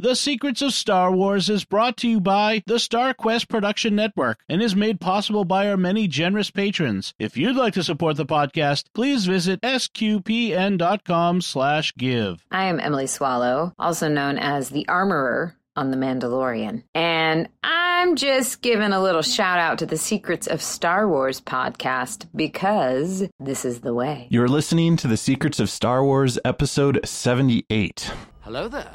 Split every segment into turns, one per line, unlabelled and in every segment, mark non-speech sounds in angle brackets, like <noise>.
The Secrets of Star Wars is brought to you by the StarQuest Production Network and is made possible by our many generous patrons. If you'd like to support the podcast, please visit sqpn.com slash give.
I am Emily Swallow, also known as the Armorer on The Mandalorian. And I'm just giving a little shout out to the Secrets of Star Wars podcast because this is the way.
You're listening to the Secrets of Star Wars, episode 78.
Hello there.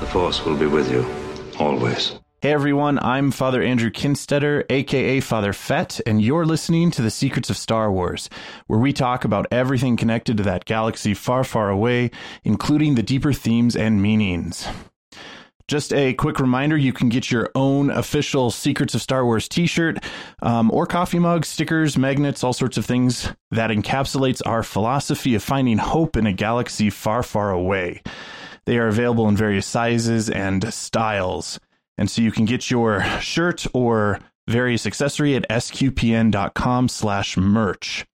the Force will be with you, always.
Hey everyone, I'm Father Andrew Kinstetter, aka Father Fett, and you're listening to The Secrets of Star Wars, where we talk about everything connected to that galaxy far, far away, including the deeper themes and meanings. Just a quick reminder you can get your own official Secrets of Star Wars t shirt um, or coffee mug, stickers, magnets, all sorts of things that encapsulates our philosophy of finding hope in a galaxy far, far away. They are available in various sizes and styles. And so you can get your shirt or various accessory at sqpn.com slash merch.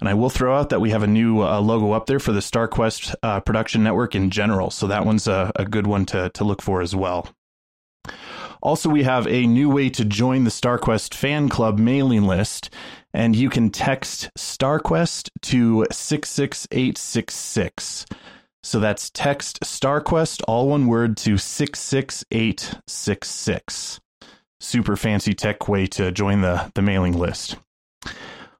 And I will throw out that we have a new uh, logo up there for the StarQuest uh, production network in general. So that one's a, a good one to, to look for as well. Also, we have a new way to join the StarQuest fan club mailing list, and you can text StarQuest to 66866. So that's text StarQuest, all one word, to 66866. Super fancy tech way to join the, the mailing list.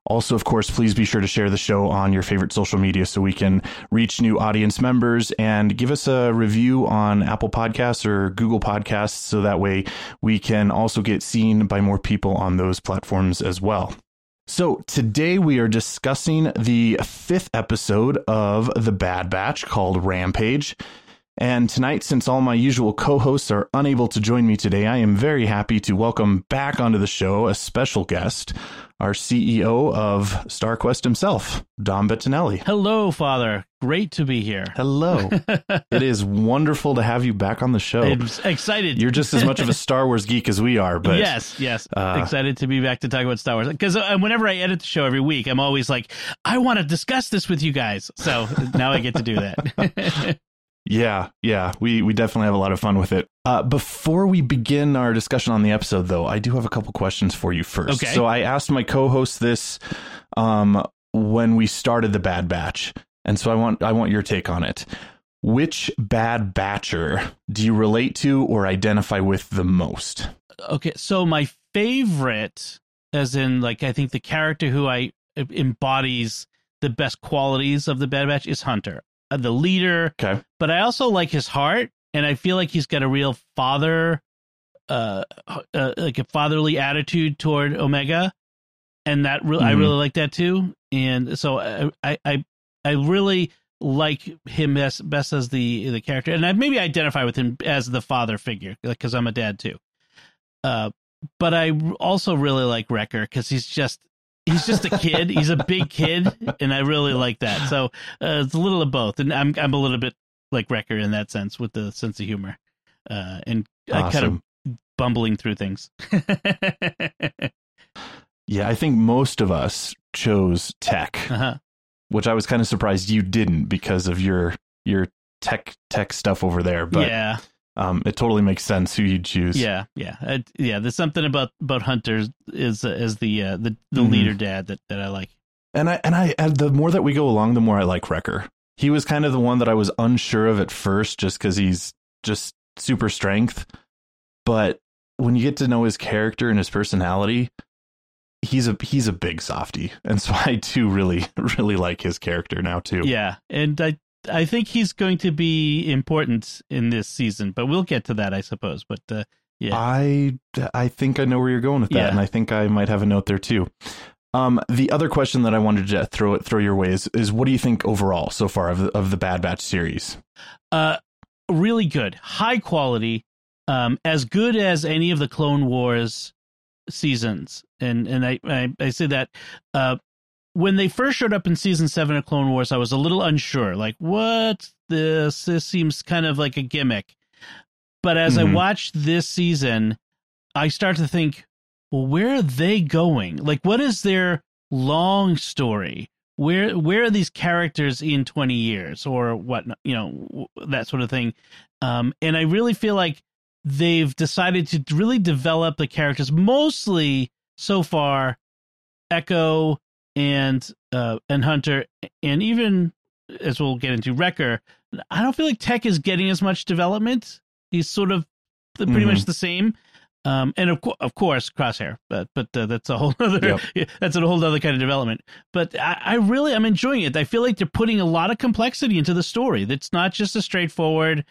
Also, of course, please be sure to share the show on your favorite social media so we can reach new audience members and give us a review on Apple Podcasts or Google Podcasts so that way we can also get seen by more people on those platforms as well. So, today we are discussing the fifth episode of The Bad Batch called Rampage. And tonight, since all my usual co hosts are unable to join me today, I am very happy to welcome back onto the show a special guest, our CEO of StarQuest himself, Dom Bettinelli.
Hello, Father. Great to be here.
Hello. <laughs> it is wonderful to have you back on the show.
I'm excited.
You're just as much of a <laughs> Star Wars geek as we are, but
yes, yes, uh, excited to be back to talk about Star Wars. Because uh, whenever I edit the show every week, I'm always like, I want to discuss this with you guys. So now I get to do that. <laughs>
Yeah, yeah, we we definitely have a lot of fun with it. Uh, before we begin our discussion on the episode, though, I do have a couple questions for you first.
Okay.
So I asked my co-host this um, when we started the Bad Batch, and so I want I want your take on it. Which Bad Batcher do you relate to or identify with the most?
Okay, so my favorite, as in like I think the character who I embodies the best qualities of the Bad Batch is Hunter the leader.
Okay.
But I also like his heart, and I feel like he's got a real father, uh, uh like a fatherly attitude toward Omega, and that re- mm-hmm. I really like that too. And so I I I really like him best best as the the character, and I maybe identify with him as the father figure because I'm a dad too. Uh, but I also really like Wrecker because he's just he's just a kid. he's a big kid, and I really like that. So uh, it's a little of both, and I'm I'm a little bit like Wrecker in that sense with the sense of humor, uh, and
awesome.
uh, kind of bumbling through things. <laughs>
yeah, I think most of us chose tech,
uh-huh.
which I was kind of surprised you didn't because of your your tech tech stuff over there. But
yeah,
um, it totally makes sense who you'd choose.
Yeah, yeah, uh, yeah. There's something about about Hunter is uh, as the uh, the the mm-hmm. leader dad that that I like.
And I and I and the more that we go along, the more I like Wrecker. He was kind of the one that I was unsure of at first, just because he's just super strength. But when you get to know his character and his personality, he's a he's a big softy, and so <laughs> I too really <laughs> really like his character now too.
Yeah, and I I think he's going to be important in this season, but we'll get to that, I suppose. But uh, yeah,
I I think I know where you're going with that,
yeah.
and I think I might have a note there too. Um, the other question that I wanted to throw it throw your way is, is what do you think overall so far of the, of the Bad Batch series?
Uh, really good, high quality. um, as good as any of the Clone Wars seasons, and and I I, I say that uh, when they first showed up in season seven of Clone Wars, I was a little unsure, like what this this seems kind of like a gimmick. But as
Mhm.
I watched this season, I start to think, well, where are they going? Like, what is their long story? Where where are these characters in twenty years or what? You know that sort of thing. Um, and I really feel like they've decided to really develop the characters mostly so far echo and uh and hunter and even as we'll get into wrecker i don't feel like tech is getting as much development he's sort of pretty
Mhm.
much the same um and of, co- of course crosshair but but uh, that's a whole <laughs> other that's a whole other kind of development but I, I really i'm enjoying it i feel like they're putting a lot of complexity into the story that's not just a straightforward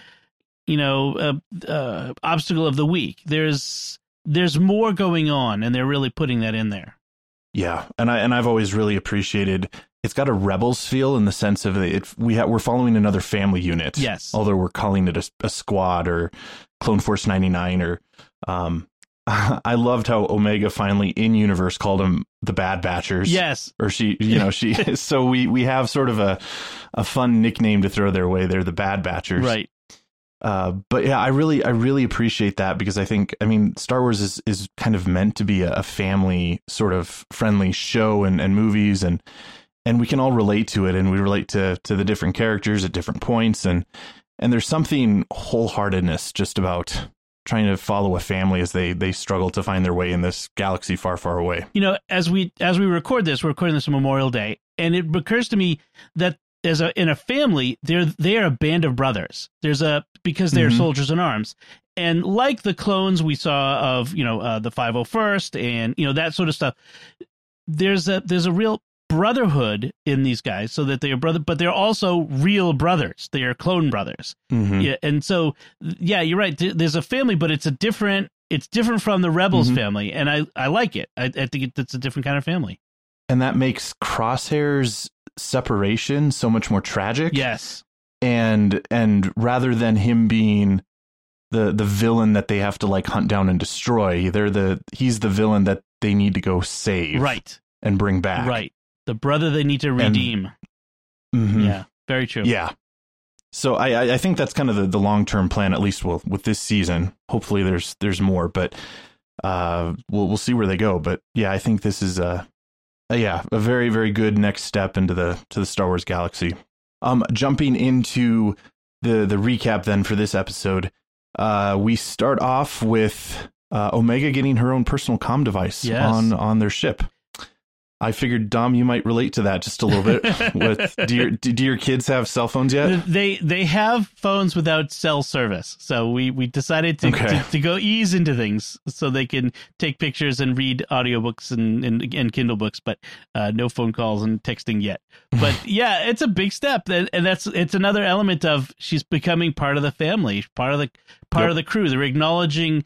you know uh, uh, obstacle of the week. There's there's more going on, and they're really putting that in there.
Yeah, and I and I've always really appreciated. It's got a rebels feel in the sense of it. We ha- we're following another family unit.
Yes.
although we're calling it a, a squad or Clone Force ninety nine or. Um, <laughs> I loved how Omega finally in universe called them the Bad Batchers.
Yes,
or she, you know, she. <laughs> so we we have sort of a a fun nickname to throw their way. They're the Bad Batchers,
right?
Uh, but yeah, I really, I really appreciate that because I think, I mean, Star Wars is is kind of meant to be a, family sort of friendly show and, and movies, and and we can all relate to it, and we relate to to the different characters at different points, and and there's something wholeheartedness just about trying to follow a family as they they struggle to find their way in this galaxy far, far away.
You know, as we as we record this, we're recording this on Memorial Day, and it occurs to me that as a in a family, they're they are a band of brothers. There's a because they're
Mhm.
soldiers in arms, and like the clones we saw of you know uh, the 501st and you know that sort of stuff. There's a there's a real brotherhood in these guys, so that they are brother, but they're also real brothers. They are clone brothers.
Mhm.
Yeah, and so yeah, you're right. There's a family, but it's a different. It's different from the rebels
Mhm.
family, and I I like it. I, I think it, it's a different kind of family.
And that makes Crosshair's separation so much more tragic.
Yes.
and and rather than him being the the villain that they have to like hunt down and destroy they're the he's the villain that they need to go save
Right.
and bring back
Right. The brother they need to
And-
redeem.
Mhm.
Yeah. Very true.
yeah so I I- think that's kind of the, the long term plan at least with with this season hopefully there's there's more but uh we'll we'll see where they go but yeah I think this is a yeah a very very good next step into the to the Star Wars galaxy um jumping into the the recap then for this episode uh we start off with uh Omega getting her own personal com device
Yes.
on on their ship I figured Dom, you might relate to that just a little bit. <laughs> With do your do, your kids have cell phones yet?
They they have phones without cell service, so we we decided to,
Okay.
to, to go ease into things so they can take pictures and read audiobooks and and, and Kindle books, but uh, no phone calls and texting yet. But <laughs> yeah, it's a big step, and, and that's it's another element of she's becoming part of the family, part of the part
Yep.
of the crew. They're acknowledging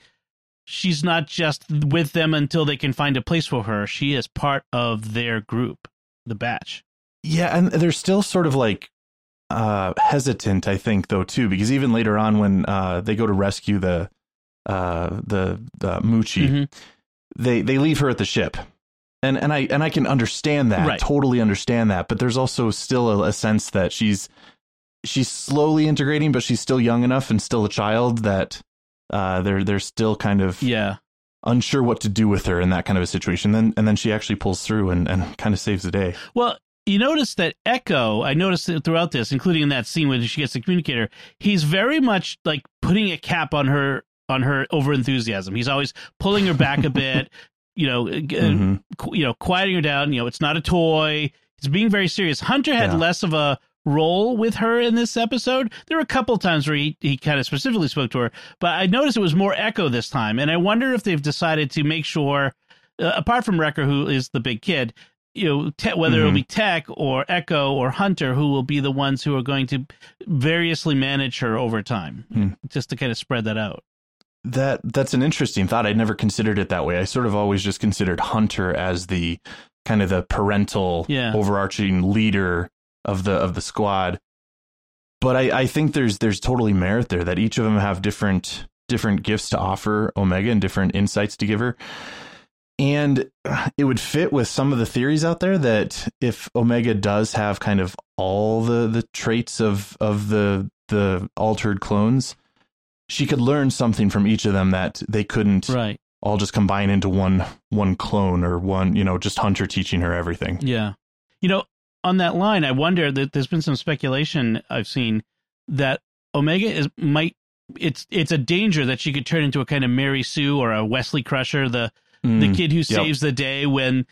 she's not just with them until they can find a place for her. She is part of their group, the batch.
Yeah, and they're still sort of like uh hesitant, I think, though, too, because even later on when uh they go to rescue the uh the the Muchi,
Mhm.
they they leave her at the ship. And and I and I can understand that,
Right.
totally understand that, but there's also still a, a sense that she's she's slowly integrating, but she's still young enough and still a child that uh they're they're still kind of
Yeah.
unsure what to do with her in that kind of a situation. Then and then she actually pulls through and, and kind of saves the day.
Well, you notice that Echo, I noticed throughout this, including in that scene when she gets the communicator, he's very much like putting a cap on her on her over enthusiasm. He's always pulling her back a <laughs> bit, you know, uh,
Mhm.
you know, quieting her down. You know, it's not a toy. He's being very serious. Hunter had
Yeah.
less of a role with her in this episode. There were a couple times where he, he kind of specifically spoke to her, but I noticed it was more Echo this time. And I wonder if they've decided to make sure, uh, apart from Wrecker, who is the big kid, you know, te- whether it'll
Mhm.
be Tech or Echo or Hunter, who will be the ones who are going to variously manage her over time,
Hmm.
just to kind of spread that out.
That that's an interesting thought. I'd never considered it that way. I sort of always just considered Hunter as the kind of the parental
Yeah.
overarching leader of the of the squad. But I, I think there's there's totally merit there that each of them have different different gifts to offer Omega and different insights to give her. And it would fit with some of the theories out there that if Omega does have kind of all the the traits of of the the altered clones, she could learn something from each of them that they couldn't
right.
all just combine into one one clone or one, you know, just Hunter teaching her everything.
Yeah. You know, on that line, I wonder that there's been some speculation I've seen that Omega is might it's it's a danger that she could turn into a kind of Mary Sue or a Wesley Crusher, the mm, the kid who yep. saves the day when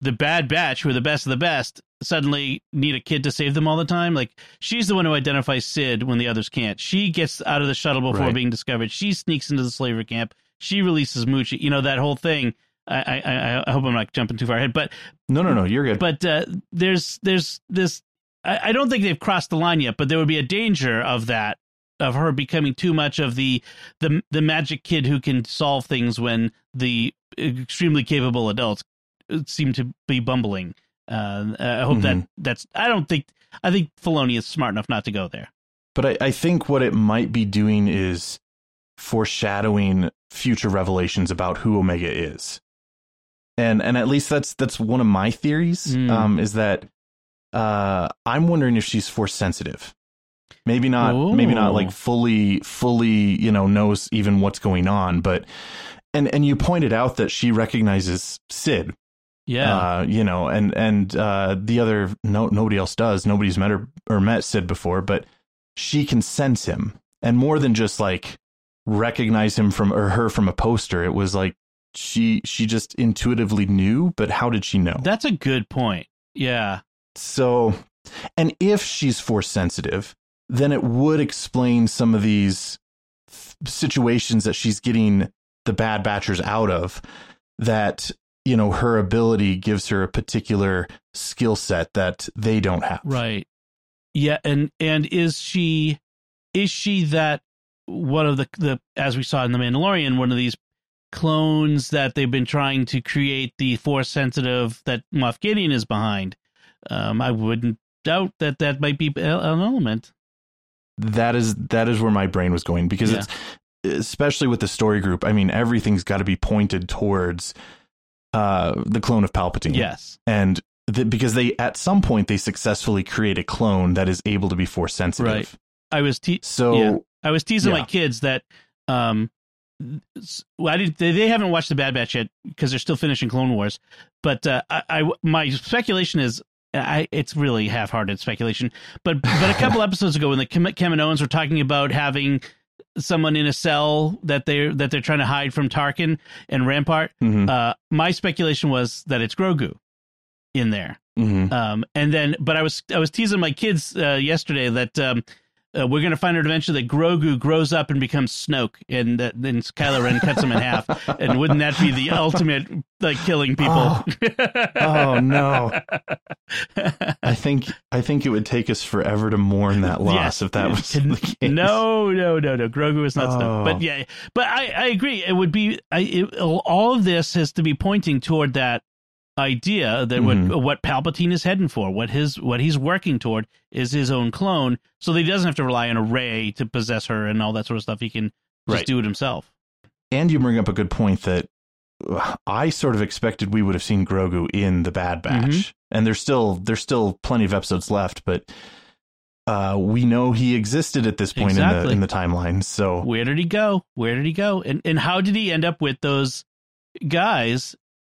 the bad batch, who are the best of the best, suddenly need a kid to save them all the time. Like she's the one who identifies Cid when the others can't. She gets out of the shuttle before right. being discovered. She sneaks into the slavery camp. She releases Muchi. You know that whole thing. I, I, I hope I'm not jumping too far ahead, but
no, no, no, you're good.
But uh, there's there's this. I, I don't think they've crossed the line yet, but there would be a danger of that of her becoming too much of the the the magic kid who can solve things when the extremely capable adults seem to be bumbling. Uh, I hope mm-hmm. that that's. I don't think. I think Filoni is smart enough not to go there.
But I, I think what it might be doing is foreshadowing future revelations about who Omega is and and at least that's that's one of my theories. Mm. Um, is that uh, I'm wondering if she's force sensitive. Maybe not. Ooh. Maybe not like fully fully you know knows even what's going on. But and and you pointed out that she recognizes Cid.
Yeah.
Uh, you know, and and uh, the other no nobody else does. Nobody's met her or met Cid before, but she can sense him, and more than just like recognize him from or her from a poster. It was like she she just intuitively knew, but how did she know?
That's a good point. Yeah.
So, and if she's force sensitive, then it would explain some of these situations that she's getting the bad batchers out of that you know her ability gives her a particular skill set that they don't have
right yeah and and is she is she that one of the the as we saw in the mandalorian one of these clones that they've been trying to create the force sensitive that Moff Gideon is behind. Um, I wouldn't doubt that that might be an element.
That is that is where my brain was going because yeah. it's especially with the story group. I mean, everything's got to be pointed towards uh, the clone of Palpatine.
Yes,
and the, because they at some point they successfully create a clone that is able to be force sensitive. Right.
I was te-
so
yeah. I was teasing yeah. my kids that um, well, I didn't, they haven't watched the Bad Batch yet because they're still finishing Clone Wars. But uh, I, I, my speculation is, I, it's really half-hearted speculation. But but a <laughs> couple episodes ago, when the Kaminoans were talking about having someone in a cell that they're that they're trying to hide from Tarkin and Rampart, mm-hmm. uh, my speculation was that it's Grogu in there. Mm-hmm. Um, and then, but I was I was teasing my kids uh, yesterday that. Um, uh, we're going to find out eventually that Grogu grows up and becomes Snoke, and uh, then Kylo Ren cuts him in half. <laughs> And wouldn't that be the ultimate like killing people?
Oh, oh no! <laughs> I think I think it would take us forever to mourn that loss yes. if that was the case. <laughs>
No, no, no, no. Grogu is not oh. Snoke, but yeah, but I I agree. It would be I, it, all of this has to be pointing toward that idea that mm-hmm. what what Palpatine is heading for, what his what he's working toward is his own clone, so that he doesn't have to rely on a Rey to possess her and all that sort of stuff. He can just right. do it himself.
And you bring up a good point that I sort of expected we would have seen Grogu in the Bad Batch, mm-hmm. and there's still there's still plenty of episodes left, but uh, we know he existed at this point exactly. in the in the timeline. So
where did he go? Where did he go? And and how did he end up with those guys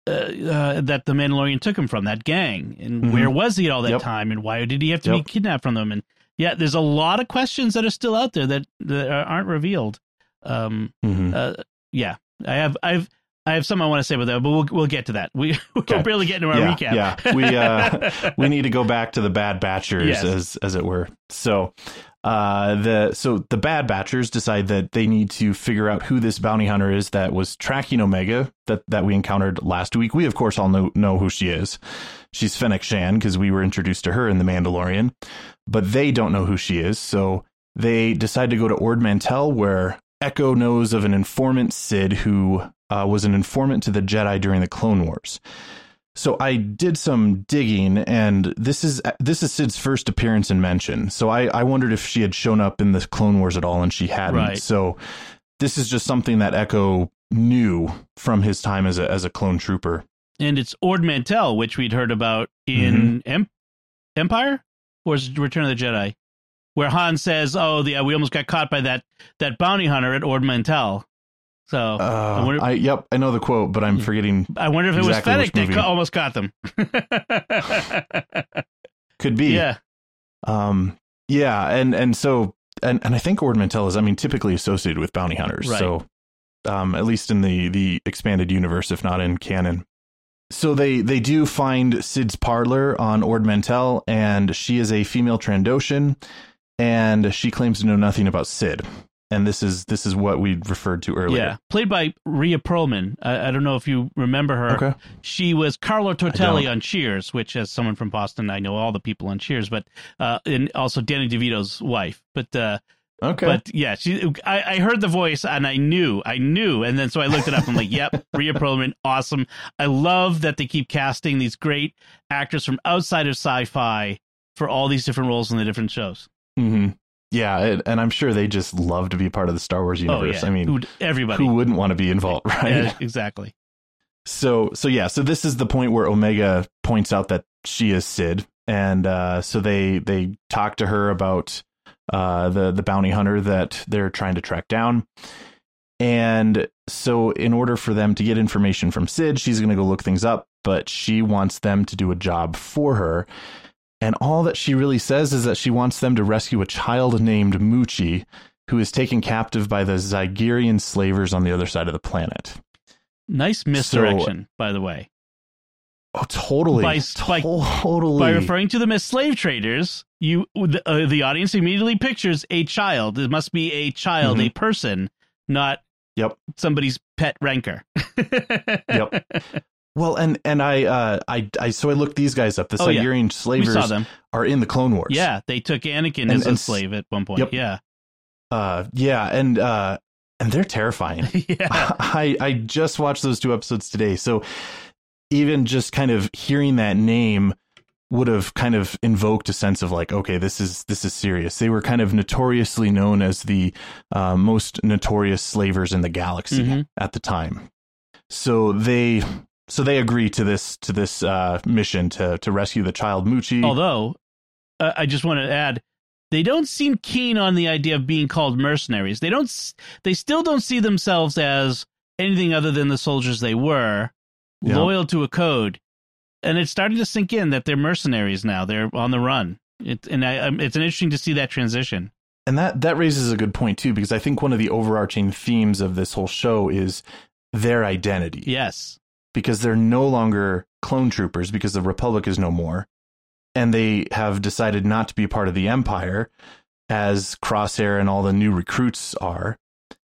uh, uh, that the Mandalorian took him from that gang, and mm-hmm. where was he all that yep. time, and why did he have to yep. be kidnapped from them? And yeah, there's a lot of questions that are still out there that, that aren't revealed. Um, mm-hmm. uh, yeah, I have, I've, I have something I want to say about that, but we'll we'll get to that. We <laughs> we're okay. barely getting to our
yeah,
recap.
Yeah, we uh, <laughs> we need to go back to the Bad Batchers, yes. as as it were. So, uh, the so the Bad Batchers decide that they need to figure out who this bounty hunter is that was tracking Omega that that we encountered last week. We of course all know know who she is. She's Fennec Shan because we were introduced to her in the Mandalorian, but they don't know who she is. So they decide to go to Ord Mantell, where Echo knows of an informant Cid who uh, was an informant to the Jedi during the Clone Wars. So I did some digging, and this is this is Cid's first appearance and mention. So I, I wondered if she had shown up in the Clone Wars at all, and she hadn't. Right. So this is just something that Echo knew from his time as a as a clone trooper.
And it's Ord Mantell, which we'd heard about in
Mm-hmm.
em- Empire or is it Return of the Jedi, where Han says, "Oh, yeah, we almost got caught by that that bounty hunter at Ord Mantell." So I
Uh,
wonder,
I yep, I know the quote, but I'm forgetting.
I wonder if it was Fennec that ca- almost caught them. <laughs>
Could be.
yeah,
Um, yeah, and and so and and I think Ord Mantell is, I mean, typically associated with bounty hunters.
Right.
So, um, at least in the the expanded universe, if not in canon. So they they do find Cid's parlor on Ord Mantell, and she is a female Trandoshan, and she claims to know nothing about Cid. And this is this is what we referred to earlier.
yeah. Played by Rhea Perlman. I, I don't know if you remember her.
Okay.
She was Carla. Tortelli on Cheers, which, as someone from Boston, I know all the people on Cheers, but uh, and also Danny DeVito's wife. But uh,
Okay.
But yeah, she. I, I heard the voice and I knew, I knew, and then so I looked it up. I'm like, yep, <laughs> Rhea Perlman, awesome. I love that they keep casting these great actors from outside of sci-fi for all these different roles in the different shows.
hmm Yeah, it, and I'm sure they just love to be part of the Star Wars universe.
oh yeah,
I mean,
Who'd- everybody.
who wouldn't want to be involved, <laughs> right?
Yeah, exactly.
So so yeah, so this is the point where Omega points out that she is Cid, and uh, so they they talk to her about uh, the the bounty hunter that they're trying to track down. And so, in order for them to get information from Cid, she's going to go look things up, but she wants them to do a job for her. And all that she really says is that she wants them to rescue a child named Muchi, who is taken captive by the Zygerian slavers on the other side of the planet.
Nice misdirection, by the way.
Oh, totally.
By, by,
totally.
by referring to them as slave traders, you the, uh, the audience immediately pictures a child. It must be a child,
Mhm.
a person, not
Yep.
somebody's pet rancor. <laughs>
Yep. Well, and and I uh I I so I looked these guys up. The
Oh, yeah. Zygerian
slavers are in the Clone Wars.
Yeah, they took Anakin
And-
as a
and s-
slave at one point.
Yep.
Yeah.
Uh yeah, and uh and they're terrifying. <laughs>
yeah.
I I just watched those two episodes today. So even just kind of hearing that name would have kind of invoked a sense of like, okay, this is this is serious. They were kind of notoriously known as the uh, most notorious slavers in the galaxy
Mhm.
at the time. So they so they agree to this to this uh, mission to to rescue the child Muchi.
Although, uh, I just want to add, they don't seem keen on the idea of being called mercenaries. They don't. They still don't see themselves as anything other than the soldiers they were,
Yeah.
loyal to a code. And it's starting to sink in that they're mercenaries now. They're on the run. It, and I, um, it's an interesting to see that transition.
And that that raises a good point too, because I think one of the overarching themes of this whole show is their identity.
Yes.
Because they're no longer clone troopers because the Republic is no more. And they have decided not to be part of the Empire as Crosshair and all the new recruits are.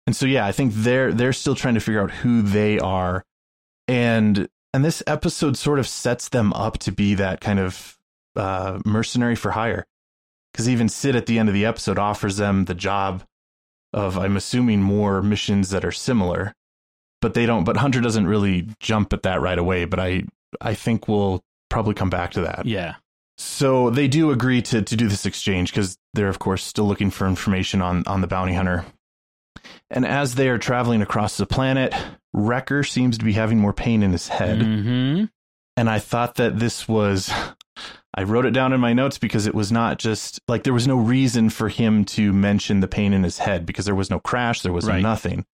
And so yeah, I think they're they're still trying to figure out who they are. And and this episode sort of sets them up to be that kind of uh mercenary for hire because even Cid at the end of the episode offers them the job of, I'm assuming, more missions that are similar, but they don't. But Hunter doesn't really jump at that right away. But I, I think we'll probably come back to that.
Yeah.
So they do agree to to do this exchange because they're of course still looking for information on on the bounty hunter. And as they are traveling across the planet, Wrecker seems to be having more pain in his head.
Mm-hmm.
And I thought that this was I wrote it down in my notes because it was not just like there was no reason for him to mention the pain in his head because there was no crash, there was
Right.
nothing.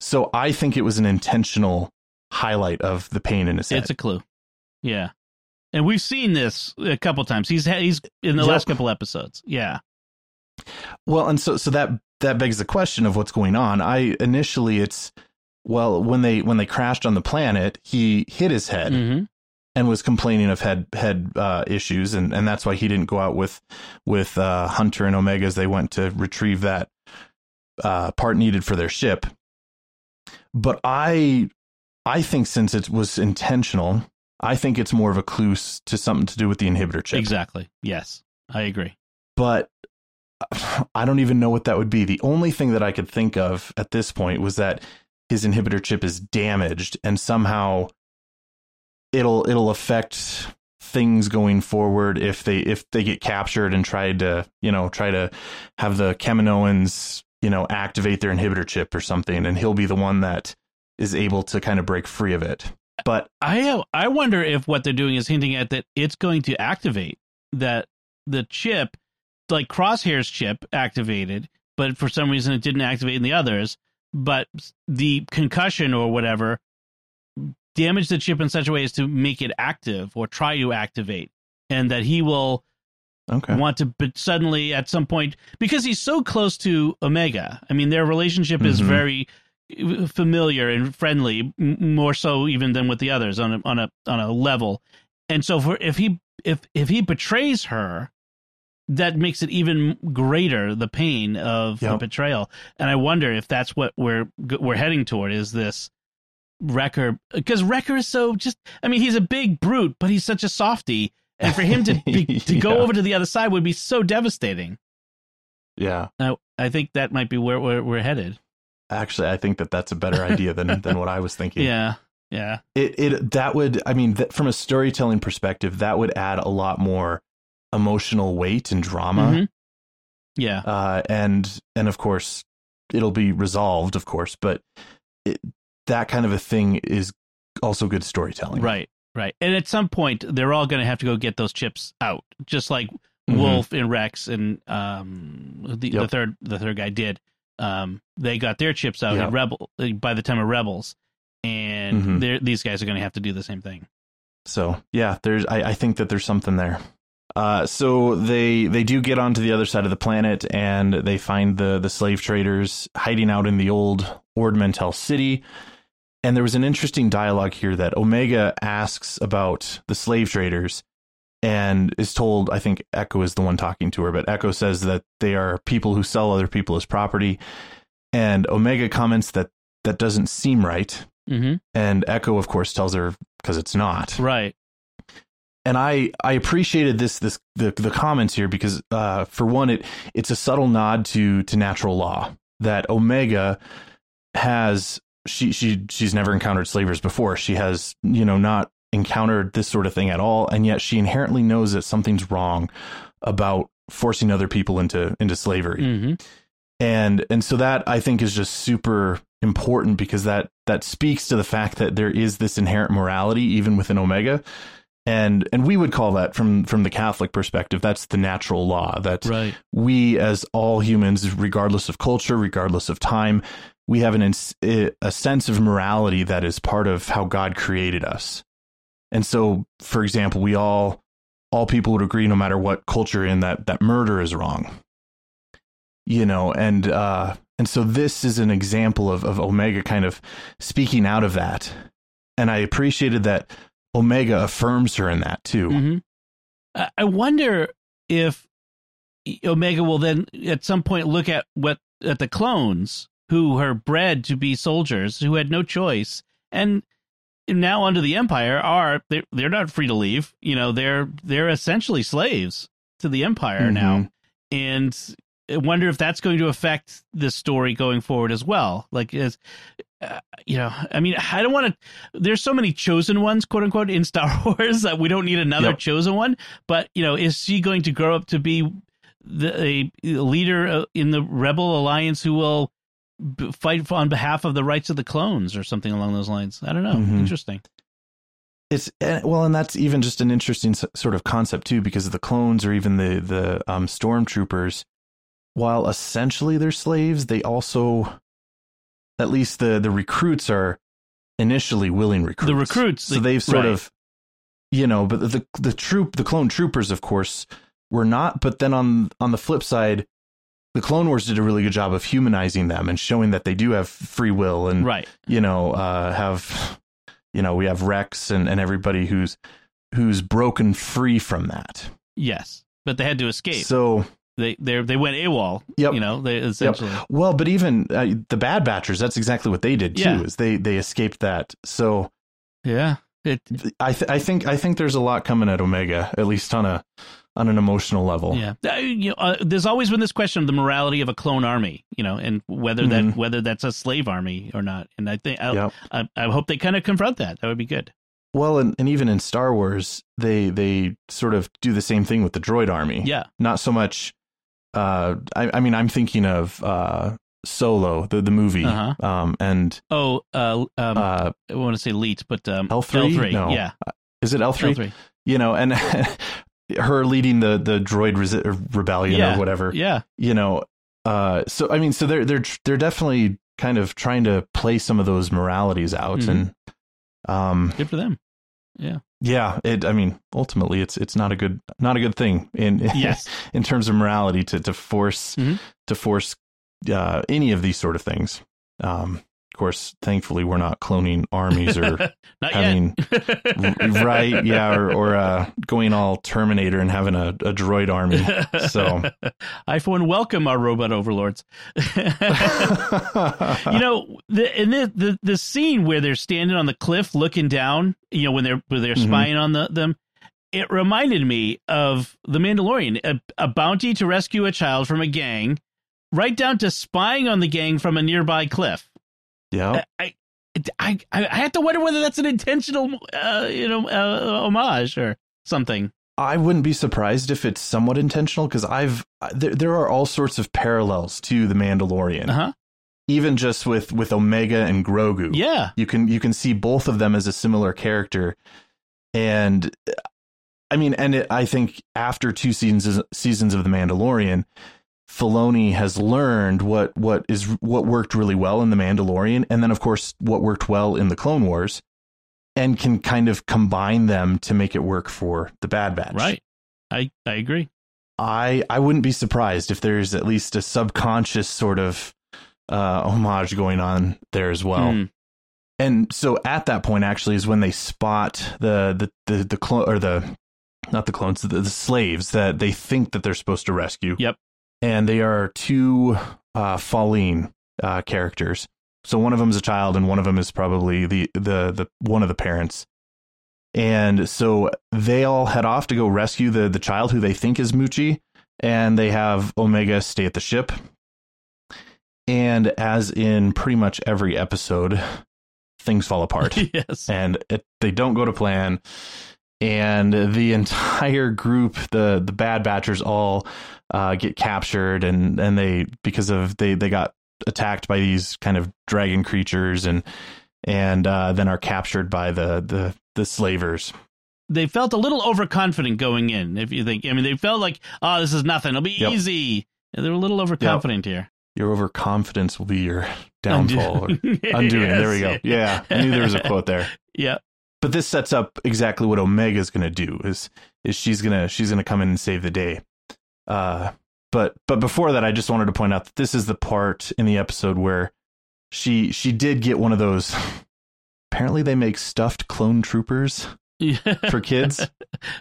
So I think it was an intentional highlight of the pain in his head.
It's a clue. Yeah. And we've seen this a couple times. He's had, he's in the
Yep.
last couple episodes. Yeah.
Well, and so so that that begs the question of what's going on. I initially it's well when they when they crashed on the planet, he hit his head
Mm-hmm.
and was complaining of head head uh, issues, and and that's why he didn't go out with with uh, Hunter and Omega as they went to retrieve that uh, part needed for their ship. But I I think since it was intentional, I think it's more of a clue to something to do with the inhibitor chip.
Exactly. Yes. I agree.
but <sighs> I don't even know what that would be. The only thing that I could think of at this point was that his inhibitor chip is damaged and somehow it'll it'll affect things going forward if they if they get captured and tried to, you know, try to have the Kaminoans you know, activate their inhibitor chip or something, and he'll be the one that is able to kind of break free of it. But
I I wonder if what they're doing is hinting at that it's going to activate that the chip, like Crosshair's chip, activated, but for some reason it didn't activate in the others. But the concussion or whatever damaged the chip in such a way as to make it active or try to activate, and that he will
okay.
want to but suddenly at some point because he's so close to Omega. I mean, their relationship is
Mhm.
very familiar and friendly, m- more so even than with the others on a on a on a level. And so, for if he if if he betrays her, that makes it even greater the pain of the
Yep.
betrayal. And I wonder if that's what we're we're heading toward is this Wrecker because Wrecker is so just. I mean, he's a big brute, but he's such a softy. And for him to <laughs> be, to go
Yeah.
over to the other side would be so devastating.
Yeah.
I, I think that might be where we're, we're headed.
Actually, I think that that's a better idea than <laughs> than what I was thinking.
Yeah, yeah,
It it that would I mean that from a storytelling perspective that would add a lot more emotional weight and drama.
Mhm. yeah.
Uh and and of course it'll be resolved of course, but it, that kind of a thing is also good storytelling.
Right, right. And at some point, they're all going to have to go get those chips out, just like
Mhm.
Wolffe and Rex and um, the, the third the third guy did. Um, they got their chips out at Rebel by the time of Rebels, and
Mhm.
they're these guys are going to have to do the same thing.
So yeah, there's I, I think that there's something there. Uh, so they they do get onto the other side of the planet and they find the the slave traders hiding out in the old Ord Mantell city. And there was an interesting dialogue here that Omega asks about the slave traders and is told, I think Echo is the one talking to her, but Echo says that they are people who sell other people as property. And Omega comments that that doesn't seem right.
Mm-hmm.
And Echo, of course, tells her because it's not
Right.
and I I appreciated this this the the comments here because uh for one it it's a subtle nod to to natural law that Omega has she she she's never encountered slavers before she has you know not encountered this sort of thing at all and yet she inherently knows that something's wrong about forcing other people into into slavery
Mm-hmm.
and and so that I think is just super important because that that speaks to the fact that there is this inherent morality even within Omega, and and we would call that from from the Catholic perspective that's the natural law that
Right.
we as all humans, regardless of culture, regardless of time, we have an a sense of morality that is part of how God created us, and so for example, we all all people would agree no matter what culture in that that murder is wrong. You know and uh and so this is an example of of omega kind of speaking out of that. And i appreciated that omega affirms her in that too.
Mm-hmm. I wonder if Omega will then at some point look at what at the clones who were bred to be soldiers who had no choice and now under the empire are they're, they're not free to leave you know they're they're essentially slaves to the empire now
Mhm.
and I wonder if that's going to affect the story going forward as well like as uh, you know i mean i don't want to there's so many chosen ones quote unquote in star <laughs> wars that we don't need another
Yep.
chosen one but you know is she going to grow up to be the a leader uh, in the rebel alliance who will b- fight on behalf of the rights of the clones or something along those lines i don't know
Mhm.
interesting
it's eh, well and that's even just an interesting sort of concept too because the clones or even the the um stormtroopers while essentially they're slaves they also at least the the recruits are initially willing recruits
The recruits,
so they've sort
right.
of you know but the the troop the clone troopers of course were not but then on on the flip side the clone wars did a really good job of humanizing them and showing that they do have free will and
right
you know uh have you know we have rex and and everybody who's who's broken free from that
yes but they had to escape
so
they they they went AWOL.
Yep.
You know, they
Yep. Well, but even uh, the Bad Batchers, that's exactly what they did too.
Yeah.
Is they they escaped that. So
Yeah. It,
I th- I think I think there's a lot coming at Omega, at least on a on an emotional level.
yeah. Uh, you know, uh, there's always been this question of the morality of a clone army, you know, and whether that whether that's a slave army or not. And I think I,
Yep.
I, I hope they kind of confront that. That would be good.
Well, and, and even in Star Wars, they they sort of do the same thing with the droid army.
Yeah.
Not so much. Uh, I, I mean, I'm thinking of uh, Solo, the the movie,
Uh-huh.
um, and
Oh, uh, um,
uh,
I want to say Leet, but um,
L three.
L3,
No,
yeah,
is it L three?
L3.
You know, and <laughs> her leading the the droid resi- rebellion
Yeah,
or whatever.
Yeah,
You know, uh, so I mean, so they're they're they're definitely kind of trying to play some of those moralities out,
Mhm.
and um,
good for them.
yeah, Yeah, it. I mean, ultimately, it's it's not a good not a good thing in <laughs>
Yes.
in terms of morality to to force
Mhm.
to force uh, any of these sort of things. Um, of course, thankfully, we're not cloning armies or <laughs> having <laughs> right, yeah, or or uh, going all Terminator and having a, a droid army. So
I for one welcome our robot overlords. <laughs> you know, the the, the the scene where they're standing on the cliff looking down, you know, when they're when they're
Mhm.
spying on the them, it reminded me of the Mandalorian, a, a bounty to rescue a child from a gang, right down to spying on the gang from a nearby cliff.
yeah,
I, I, I, I have to wonder whether that's an intentional, uh, you know, uh, homage or something.
I wouldn't be surprised if it's somewhat intentional because I've there, there are all sorts of parallels to the Mandalorian,
Uh huh.
even just with with Omega and Grogu.
Yeah.
you can you can see both of them as a similar character and uh, i mean and it, i think after two seasons seasons of the mandalorian Filoni has learned what what is what worked really well in the Mandalorian, and then of course what worked well in the Clone Wars, and can kind of combine them to make it work for the Bad Batch.
Right. I I agree.
I I wouldn't be surprised if there's at least a subconscious sort of uh, homage going on there as well.
Hmm.
And so at that point, actually, is when they spot the the the, the clone or the not the clones, the, the slaves that they think that they're supposed to rescue.
Yep.
And they are two uh, Falleen uh, characters. So one of them is a child, and one of them is probably the the the one of the parents. And so they all head off to go rescue the the child who they think is Muchi, and they have Omega stay at the ship. And as in pretty much every episode, things fall apart <laughs>
yes.
and it, they don't go to plan and the <laughs> entire group the the bad batchers all uh, get captured and and they because of they they got attacked by these kind of dragon creatures and and uh, then are captured by the the the slavers
They felt a little overconfident going in. If you think, I mean, they felt like, oh, this is nothing. It'll be
Yep.
easy. And they were a little overconfident here.
your overconfidence will be your <laughs> downfall or
Undo- <laughs>
undoing there we go yeah i knew there was a quote there
Yeah.
But this sets up exactly what Omega's going to do is is she's going to she's going to come in and save the day. Uh but but before that I just wanted to point out that this is the part in the episode where she she did get one of those <laughs> apparently they make stuffed clone troopers for kids.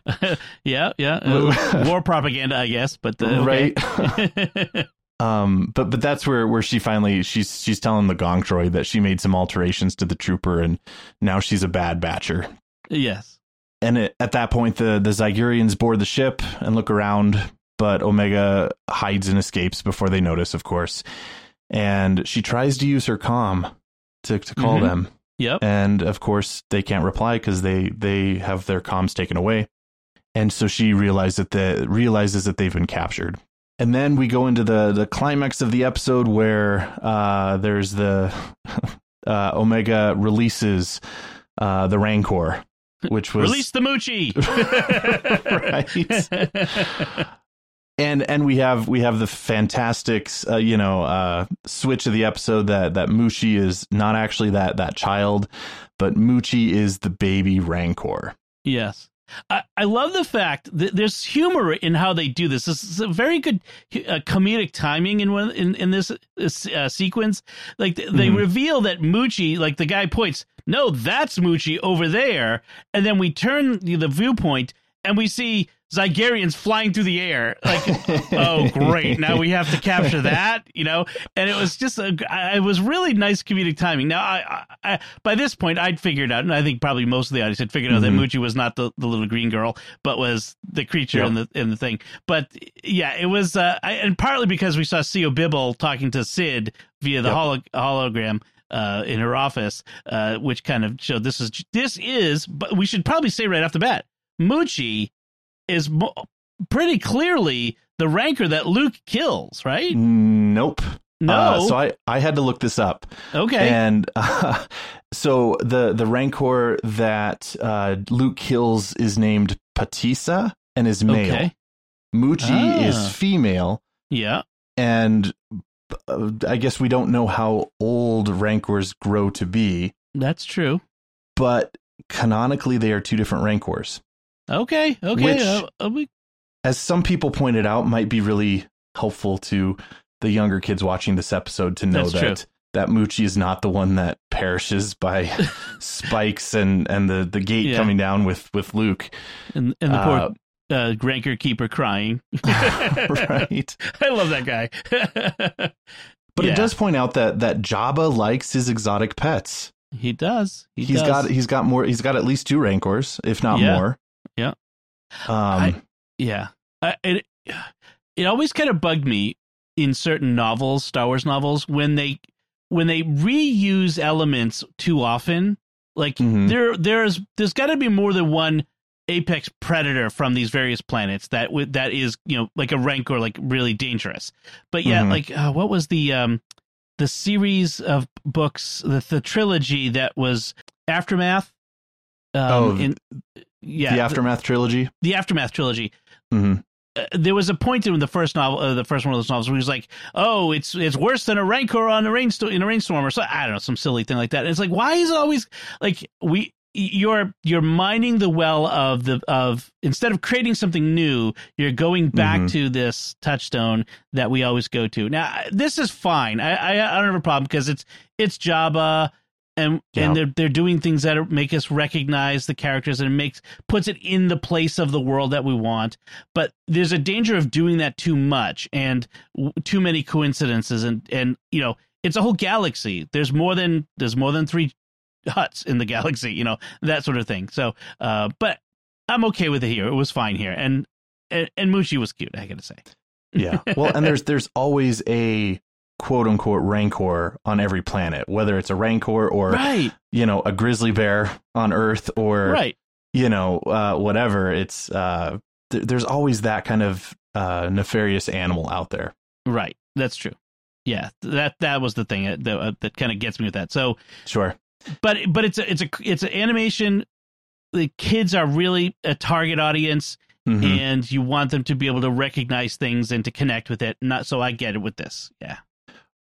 <laughs>
yeah, yeah. Uh, <laughs> war propaganda, I guess, but uh, okay.
Right. Um, but but that's where where she finally she's she's telling the Gonk Droid that she made some alterations to the trooper and now she's a bad batcher.
yes.
And it, at that point, the the Zygerians board the ship and look around, but Omega hides and escapes before they notice, of course. And she tries to use her comm to to call
Mhm.
them,
Yep.
and of course they can't reply because they they have their comms taken away. And so she realizes that the realizes that they've been captured. And then we go into the the climax of the episode where uh, there's the <laughs> uh, Omega releases uh, the Rancor, which was
Release the Muchi. <laughs> <laughs>
Right. and and we have we have the fantastic uh, you know uh, switch of the episode that that Muchi is not actually that that child, but Muchi is the baby Rancor.
Yes. I, I love the fact that there's humor in how they do this. This is a very good uh, comedic timing in one in in this, uh, sequence. Like th- they
Mhm.
reveal that Muchi, like the guy points, no, that's Muchi over there, and then we turn the, the viewpoint and we see Zygerians flying through the air. Like, oh great, now we have to capture that, you know. And it was just a, it was really nice comedic timing. Now, I, I, I by this point I'd figured out, and I think probably most of the audience had figured out
Mhm.
that Muchi was not the, the little green girl, but was the creature
Yep.
in the in the thing. But yeah, it was, uh, I, and partly because we saw Seo Bibble talking to Cid via the
Yep.
holo, hologram. Uh, in her office, uh, which kind of showed this is this is, but we should probably say right off the bat, Muchi is mo- pretty clearly the rancor that Luke kills, right?
Nope.
No.
Uh, so I, I had to look this up.
Okay.
And uh, <laughs> so the the Rancor that uh, Luke kills is named Pateesa and is male.
Okay.
Muchi
Ah.
is female,
yeah.
and uh, I guess we don't know how old Rancors grow to be,
That's true.
but canonically they are two different Rancors.
Okay. Okay.
Which-
uh, uh,
As some people pointed out, might be really helpful to the younger kids watching this episode to know
That's
that
true.
that Muchi is not the one that perishes by <laughs> spikes and and the the gate
Yeah.
coming down with with Luke.
and, and the
Uh,
poor uh, Rancor keeper crying. <laughs> <laughs>
right.
I love that guy.
But
Yeah.
it does point out that that Jabba likes his exotic pets.
He does. He
He's
does.
got he's got more he's got at least two rancors, if not
Yeah.
more.
Yeah.
Um
I- Yeah. I, it it always kind of bugged me in certain novels, Star Wars novels, when they when they reuse elements too often. Like
Mhm.
there there's there's got to be more than one apex predator from these various planets that w- that is you know like a rancor like really dangerous. But yeah,
Mhm.
like uh, what was the um the series of books the the trilogy that was aftermath. Um,
Oh,
in, yeah,
the aftermath trilogy.
the aftermath trilogy
hmm
uh, there was a point in the first novel, uh, the first one of those novels, where he was like, "Oh, it's it's worse than a rancor on a rainstorm in a rainstorm," or so I don't know, some silly thing like that. And it's like, why is it always like we you're you're mining the well of the of instead of creating something new, you're going back
Mhm.
to this touchstone that we always go to. Now, this is fine. I I, I don't have a problem because it's it's Jabba. And
Yeah.
and they're they're doing things that make us recognize the characters and it makes puts it in the place of the world that we want. But there's a danger of doing that too much and w- too many coincidences and and you know it's a whole galaxy. There's more than there's more than three Hutts in the <laughs> galaxy you know that sort of thing. So uh but i'm okay with it here. It was fine here. And and, and Muchi was cute i gotta say.
Yeah. Well, and there's there's always a quote unquote rancor on every planet, whether it's a rancor or
right
you know a grizzly bear on Earth or
right
you know uh, whatever. It's uh, th- there's always that kind of uh, nefarious animal out there.
right that's true yeah that that was the thing that that, that kind of gets me with that so
Sure.
but but it's a it's a it's an animation the kids are really a target audience
Mhm.
and you want them to be able to recognize things and to connect with it not so i get it with this yeah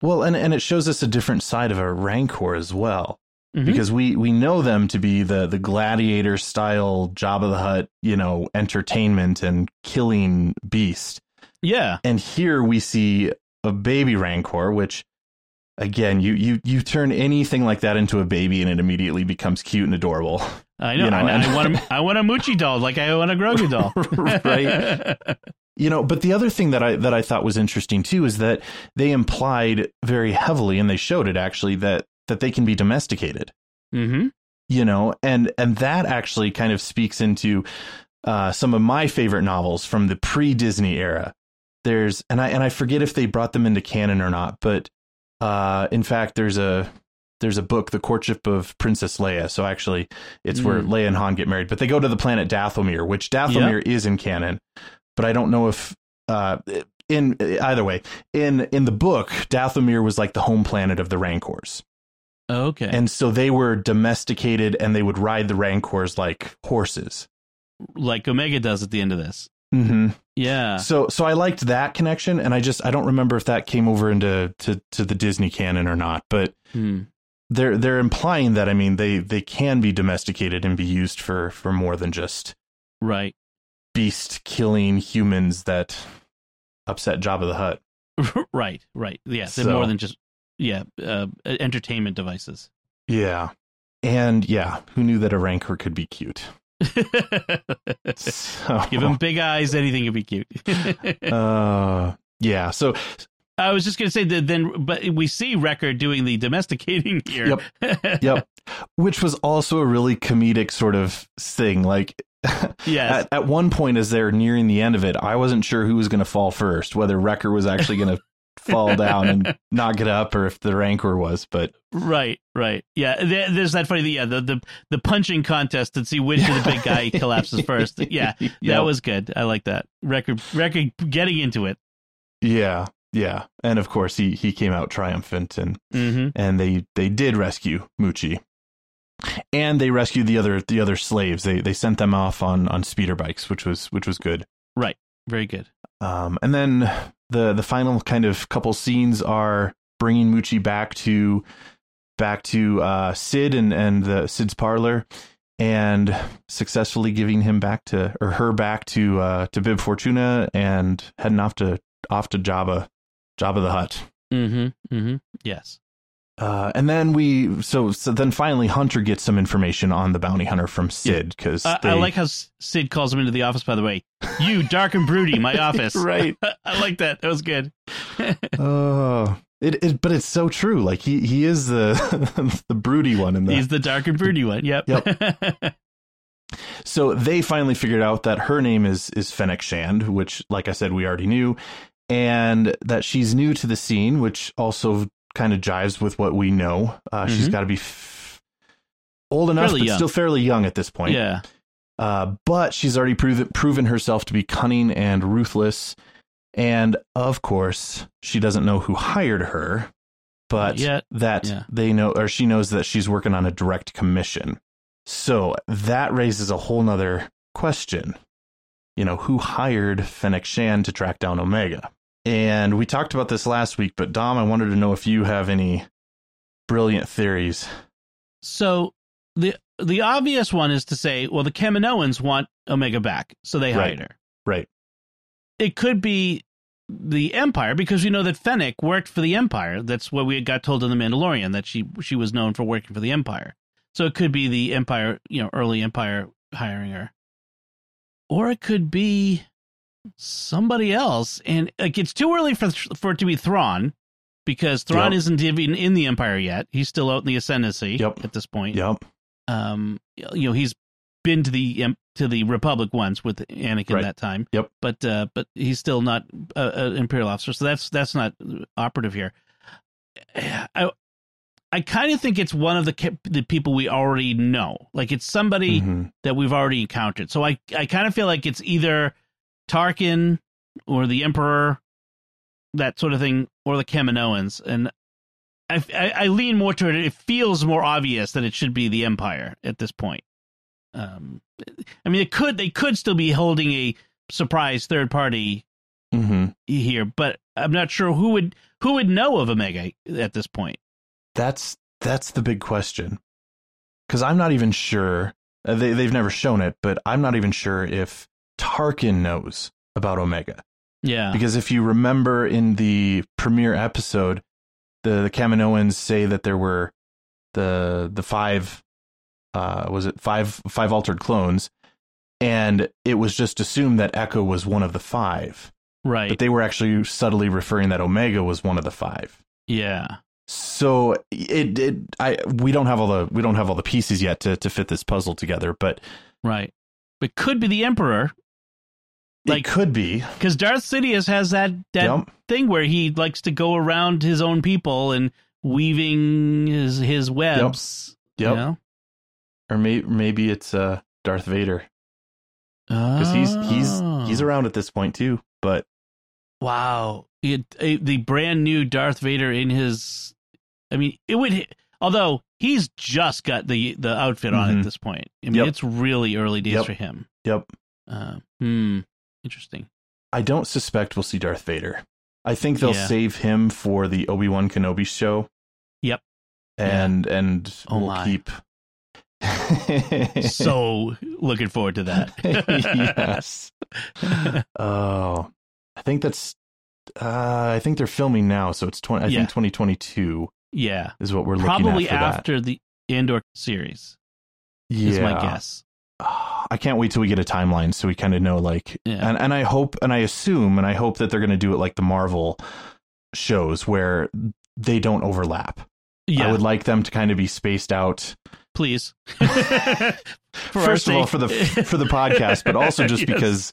Well, and and it shows us a different side of a rancor as well.
Mhm.
because we we know them to be the the gladiator style Jabba the Hutt, you know, entertainment and killing beast.
yeah
And here we see a baby rancor, which again, you you you turn anything like that into a baby and it immediately becomes cute and adorable.
i <laughs> know,
You know,
I, I want a, <laughs> i want a Muchi doll like i want a grogu doll <laughs>
Right. You know, but the other thing that I that I thought was interesting too is that they implied very heavily and they showed it actually that that they can be domesticated.
mm-hmm.
You know and and that actually kind of speaks into uh, some of my favorite novels from the pre-disney era. There's and i and i forget if they brought them into canon or not but uh, in fact there's a there's a book the courtship of princess leia. So actually it's where
Mm.
leia and han get married but they go to the planet dathomir which dathomir is in canon but i don't know if uh, in either way in in the book dathomir was like the home planet of the rancors
okay
and so they were domesticated and they would ride the rancors like horses.
like omega does at the end of this
Mm-hmm.
yeah
So so I liked that connection, and I just I don't remember if that came over into to, to the Disney canon or not, but
Hmm.
they're they're implying that I mean they they can be domesticated and be used for for more than just
right
beast killing humans that upset Jabba the Hutt. <laughs>
right right yeah they're
So-
more than just yeah uh, entertainment devices
Yeah, and yeah, who knew that a rancor could be cute? <laughs> So,
give him big eyes anything could be cute <laughs>
uh, yeah. So
I was just going to say that then, but we see Wrecker doing the domesticating here.
Yep. yep. Which was also a really comedic sort of thing. Like,
Yes.
at, at one point, as they're nearing the end of it, I wasn't sure who was going to fall first, whether Wrecker was actually going <laughs> to fall down and not get up, or if the Rancor was. But
right, right. Yeah, there's that funny, yeah, the, the the punching contest to see which of the big guy <laughs> collapses first. Yeah, <laughs>
Yep.
that was good. I like that. Wrecker, Wrecker, getting into it.
yeah, Yeah, and of course he he came out triumphant, and
Mm-hmm.
and they they did rescue Muchi, and they rescued the other the other slaves. They they sent them off on on speeder bikes, which was which was good.
Right. Very good.
Um, and then the the final kind of couple scenes are bringing Muchi back to back to uh, Cid and and the Cid's parlor, and successfully giving him back to or her back to uh, to Bib Fortuna and heading off to off to Jabba Jabba the Hutt.
Mm-hmm. Mm-hmm. Yes.
Uh, and then we so so then finally Hunter gets some information on the bounty hunter from Cid because
Uh, I like how Cid calls him into the office. By the way, you dark and broody, my <laughs> office. <laughs>
Right. <laughs>
I like that. That was good.
Oh, it, it, but it's so true. Like he he is the the broody one in the.
He's the dark and broody one. Yep.
Yep. so they finally figured out that her name is is Fennec Shand, which, like I said, we already knew, and that she's new to the scene, which also kind of jives with what we know. Uh, She's
Mhm.
got to be f- old enough,
Fairly
but
young.
still fairly young at this point.
yeah.
Uh, but she's already proven proven herself to be cunning and ruthless. And of course, she doesn't know who hired her, but that
Yeah.
they know, or she knows that she's working on a direct commission. So that raises a whole nother question. You know, who hired Fennec Shand to track down Omega? And we talked about this last week, but Dom, I wanted to know if you have any brilliant theories.
So the the obvious one is to say, well, the Kaminoans want Omega back, so they
Right.
hired her.
Right.
It could be the Empire because we know that Fennec worked for the Empire. That's what we got told in the Mandalorian that she she was known for working for the Empire. So it could be the Empire, you know, early Empire hiring her, or it could be somebody else. And like it's too early for for it to be Thrawn because Thrawn
Yep.
isn't even in the Empire yet. He's still out in the Ascendancy
Yep.
at this point
Yep.
um you know he's been to the to the republic once with anakin
Right.
that time
Yep.
but uh but he's still not uh, an imperial officer so that's that's not operative here i i kind of think it's one of the the people we already know like it's somebody
Mhm.
that we've already encountered so i i kind of feel like it's either tarkin or the emperor that sort of thing or the kaminoans and I, I, I lean more toward it. It feels more obvious that it should be the Empire at this point. Um, I mean, it could they could still be holding a surprise third party
Mhm.
here, but I'm not sure who would who would know of Omega at this point.
That's that's the big question. Because I'm not even sure uh, they they've never shown it, but I'm not even sure if Tarkin knows about Omega.
Yeah,
Because if you remember in the premiere episode, the the Kaminoans say that there were the the five uh was it five five altered clones, and it was just assumed that Echo was one of the five,
right.
but they were actually subtly referring that Omega was one of the five.
yeah,
So it, it I we don't have all the we don't have all the pieces yet to to fit this puzzle together, but
right. But could be the Emperor
it could be.
because Darth Sidious has that that
Yep.
thing where he likes to go around his own people and weaving his his webs.
Yep.
You know?
Or may, maybe it's uh Darth Vader because he's he's he's
Oh.
around at this point too. But
Wow. It, a, the brand new Darth Vader in his I mean, it would although he's just got the the outfit on
Mhm.
at this point. I mean,
Yep.
it's really early days
Yep.
for him.
yep,
Uh, hmm, interesting.
I don't suspect we'll see Darth Vader. I think they'll
Yeah.
save him for the Obi Wan Kenobi show.
Yep.
And and
Oh
we'll
my.
keep.
So <laughs> looking forward to that.
yes. <laughs> Oh, I think that's. Uh, I think they're filming now, so it's twenty. I
Yeah.
think twenty twenty two
yeah.
is what we're
Probably
looking at for that.
after the Andor series
Yeah,
is my guess.
I can't wait till we get a timeline so we kind of know like
Yeah.
and and I hope and I assume and I hope that they're going to do it like the Marvel shows where they don't overlap.
Yeah.
I would like them to kind of be spaced out.
please. <laughs> <laughs>
First of all for the <laughs> for the podcast, but also just
Yes.
because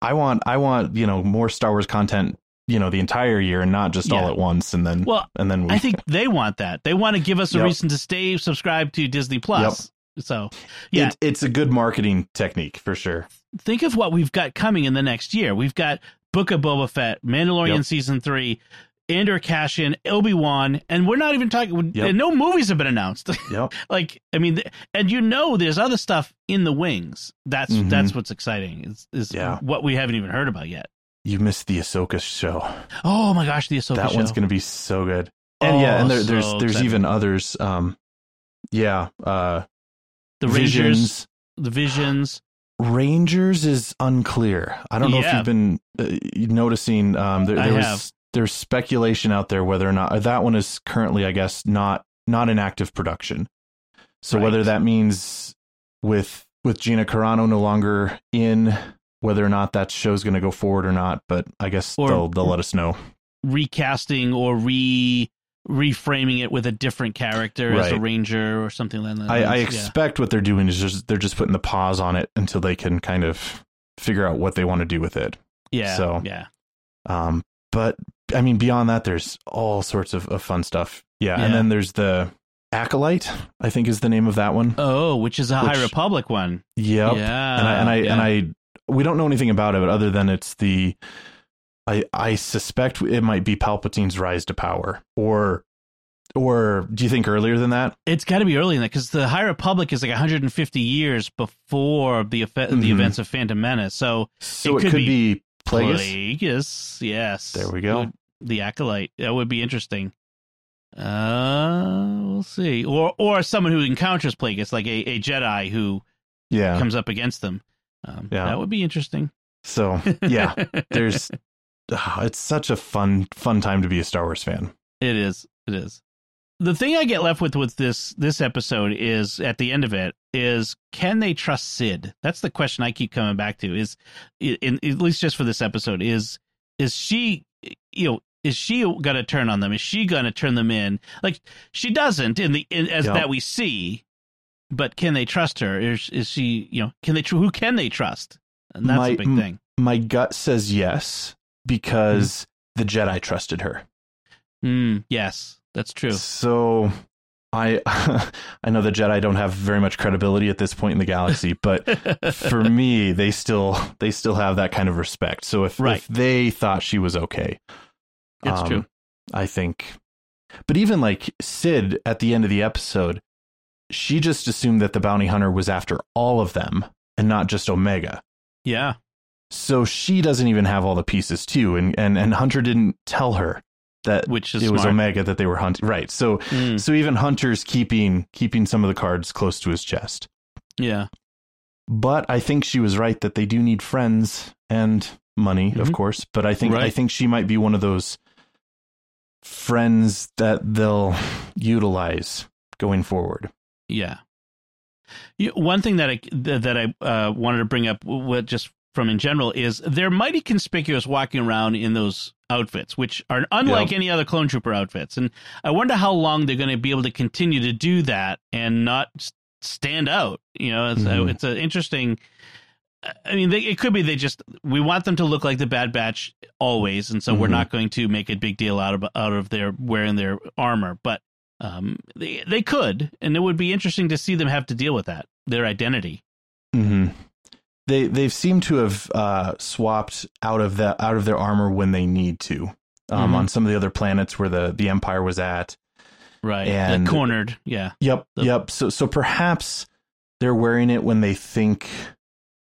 I want I want, you know, more Star Wars content, you know, the entire year and not just all at once and then
Well,
and then we
I think they want that. They want to give us a
Yep.
reason to stay subscribed to Disney Plus. So, yeah,
it, it's a good marketing technique for sure.
think of what we've got coming in the next year. We've got Book of Boba Fett, Mandalorian
Yep.
season three, Andor Cassian, Obi Wan, and we're not even talking.
Yep.
No movies have been announced. <laughs>
Yep.
like I mean, and you know, there's other stuff in the wings. That's
Mhm.
that's what's exciting. Is is
Yeah.
what we haven't even heard about yet.
You missed the Ahsoka show.
Oh my gosh, the Ahsoka
that
show.
one's going to be so good. And yeah,
Oh,
and there, there's
so
there's
excited.
even others. Um, yeah, uh,
the
Visions.
Rangers, the Visions.
Rangers is unclear. I don't know if you've been uh, noticing. Um, there,
I
there was
have.
there's speculation out there whether or not uh, that one is currently, I guess, not not in active production. So
Right.
whether that means with with Gina Carano no longer in, whether or not that show's going to go forward or not, but I guess
Or-
they'll they'll let us know.
recasting or re reframing it with a different character as a ranger or something like that.
I, I
Yeah.
expect what they're doing is just they're just putting the pause on it until they can kind of figure out what they want to do with it.
Yeah.
so-
yeah.
Um, but I mean, beyond that, there's all sorts of, of fun stuff. Yeah,
Yeah.
and then there's the acolyte. I think is the name of that one.
Oh, which is a High
Which-
Republic one.
Yep.
Yeah.
and I and I
yeah.
and I we don't know anything about it other than it's the I I suspect it might be Palpatine's rise to power or or do you think earlier than that?
It's got to be earlier than that because the High Republic is like 150 years before the effe- the
Mhm.
events of Phantom Menace. So
So
It
it,
could
could,
be
be, Plagueis.
Plagueis, yes.
There we go.
Would- The acolyte. That would be interesting. Uh, we'll see. Or or someone who encounters Plagueis, like a, a Jedi who
Yeah.
comes up against them. Um,
Yeah.
That would be interesting.
So yeah, there's <laughs> Ah, it's such a fun fun time to be a Star Wars fan.
It is. It is. The thing I get left with with this this episode is at the end of it is can they trust Cid? That's the question I keep coming back to. Is in, in at least just for this episode is is she you know is she going to turn on them? Is she going to turn them in? Like she doesn't in the in, as
Yeah.
that we see, but can they trust her? Is is she you know can they who can they trust? And that's
My-
a big thing.
My gut says yes because the Jedi trusted her.
Mm, yes, that's true.
So I <laughs> I know the Jedi don't have very much credibility at this point in the galaxy, <laughs> but for me, they still they still have that kind of respect. So if,
Right.
if they thought she was okay,
It's
um,
true.
I think. But even like Cid at the end of the episode, she just assumed that the bounty hunter was after all of them and not just Omega.
Yeah.
So she doesn't even have all the pieces too, and and and Hunter didn't tell her that
Which is
it was. Omega that they were hunting. Right. So
Mm,
so even Hunter's keeping keeping some of the cards close to his chest.
yeah.
But I think she was right that they do need friends and money, of
Mhm.
course. But I think I think she might be one of those friends that they'll utilize going forward.
Yeah. You, one thing that I that I uh, wanted to bring up, what just from in general, is they're mighty conspicuous walking around in those outfits, which are unlike any other clone trooper outfits. And I wonder how long they're going to be able to continue to do that and not stand out. You know, it's
Mhm.
it's an interesting. I mean, they, it could be they just we want them to look like the Bad Batch always, and so we're
Mhm.
not going to make a big deal out of out of their wearing their armor, but um, they they could, and it would be interesting to see them have to deal with that their identity.
hmm They they've seemed to have uh, swapped out of the out of their armor when they need to. Um,
Mhm.
On some of the other planets where the the Empire was at.
Right,
And-
the cornered, yeah,
Yep,
The-
yep. So so perhaps they're wearing it when they think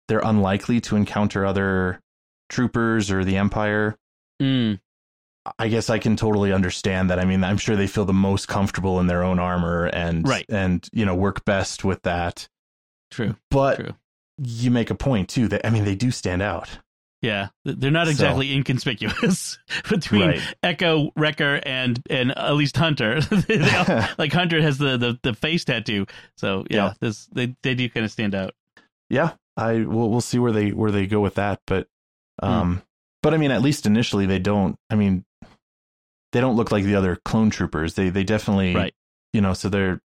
they're unlikely to encounter other troopers or the Empire.
mm,
I guess I can totally understand that. I mean, I'm sure they feel the most comfortable in their own armor and
Right.
and you know work best with that.
true,
But
true.
You make a point too that I mean they do stand out.
Yeah, they're not
So-
exactly inconspicuous <laughs> between
Right.
Echo, Wrecker, and and at least Hunter. <laughs> All- <laughs> like Hunter has the, the, the face tattoo, so yeah,
Yeah.
this they they do kind of stand out.
yeah, I we'll we'll see where they where they go with that, but um but I mean at least initially they don't I mean they don't look like the other clone troopers. They they definitely
Right.
you know, so they're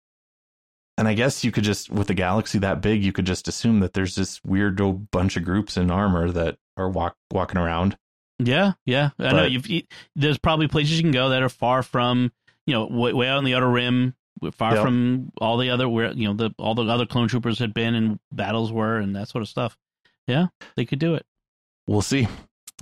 and I guess you could just with a galaxy that big, you could just assume that there's this weird old bunch of groups in armor that are walk walking around.
Yeah, yeah. I know you've you, there's probably places you can go that are far from you know way, way out in the outer rim, far
Yep.
from all the other where you know the all the other clone troopers had been and battles were and that sort of stuff. Yeah, they could do it.
We'll see.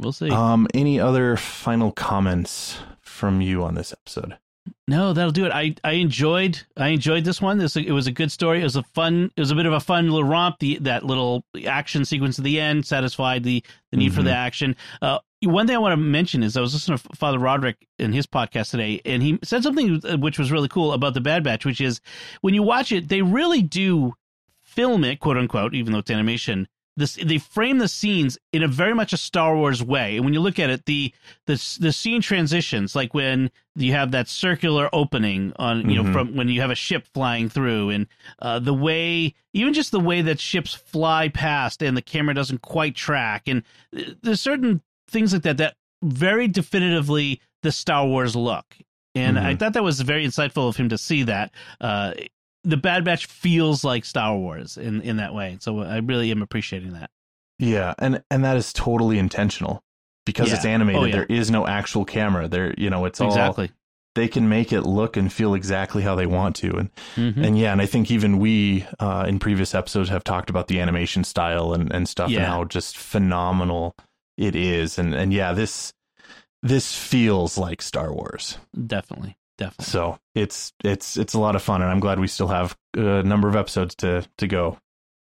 We'll see.
Um, any other final comments from you on this episode?
No, that'll do it. I, I enjoyed I enjoyed this one. This it was a good story. It was a fun. It was a bit of a fun little romp. The that little action sequence at the end satisfied the the need mm-hmm. for the action. Uh, one thing I want to mention is I was listening to Father Roderick in his podcast today, and he said something which was really cool about the Bad Batch, which is when you watch it, they really do film it, quote unquote, even though it's animation, this they frame the scenes in a very much a Star Wars way. And when you look at it, the the the scene transitions, like when you have that circular opening on, you mm-hmm. know, from when you have a ship flying through, and uh, the way, even just the way that ships fly past, and the camera doesn't quite track, and uh, there's certain things like that that very definitively the Star Wars look. And mm-hmm. I thought that was very insightful of him to see that. Uh, the Bad Batch feels like Star Wars in in that way. So I really am appreciating that.
Yeah, and and that is totally intentional because yeah. it's animated. Oh, yeah. There is no actual camera. There, you know, it's
exactly.
All, they can make it look and feel exactly how they want to, and mm-hmm. and yeah, and I think even we uh, in previous episodes have talked about the animation style and and stuff yeah. and how just phenomenal it is, and and yeah, this this feels like Star Wars.
Definitely. Definitely.
So it's it's it's a lot of fun, and I'm glad we still have a number of episodes to to go.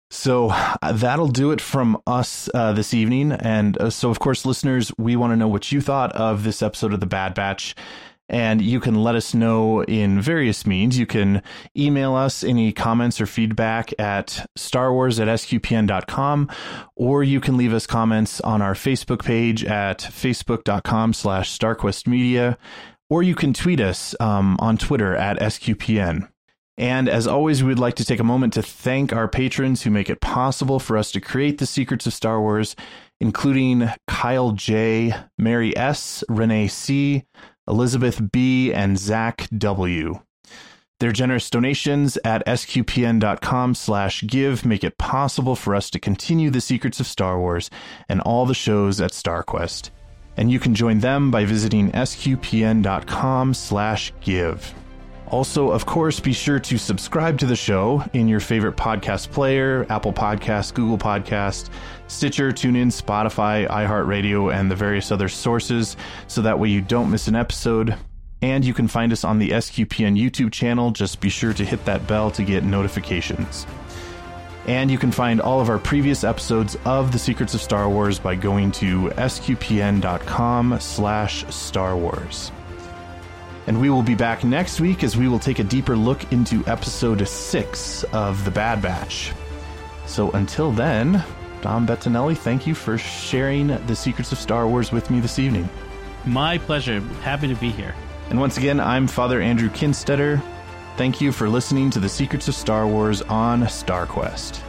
So uh, that'll do it from us uh, this evening. And uh, so, of course, listeners, we want to know what you thought of this episode of The Bad Batch. And you can let us know in various means. You can email us any comments or feedback at starwars at sqpn.com, or you can leave us comments on our Facebook page at facebook.com slash starquestmedia or you can tweet us um, on Twitter at SQPN. And as always, we would like to take a moment to thank our patrons who make it possible for us to create the secrets of Star Wars, including Kyle J, Mary S, Renee C, Elizabeth B, and Zach W. Their generous donations at sqpn.com slash give make it possible for us to continue the secrets of Star Wars and all the shows at StarQuest and you can join them by visiting sqpn.com/give. Also, of course, be sure to subscribe to the show in your favorite podcast player, Apple Podcast, Google Podcast, Stitcher, TuneIn, Spotify, iHeartRadio, and the various other sources so that way you don't miss an episode. And you can find us on the SQPN YouTube channel. Just be sure to hit that bell to get notifications. And you can find all of our previous episodes of The Secrets of Star Wars by going to sqpn.com slash Star Wars. And we will be back next week as we will take a deeper look into episode six of The Bad Batch. So until then, Dom Bettinelli, thank you for sharing the secrets of Star Wars with me this evening.
My pleasure. Happy to be here.
And once again, I'm Father Andrew Kinstetter. Thank you for listening to the Secrets of Star Wars on StarQuest.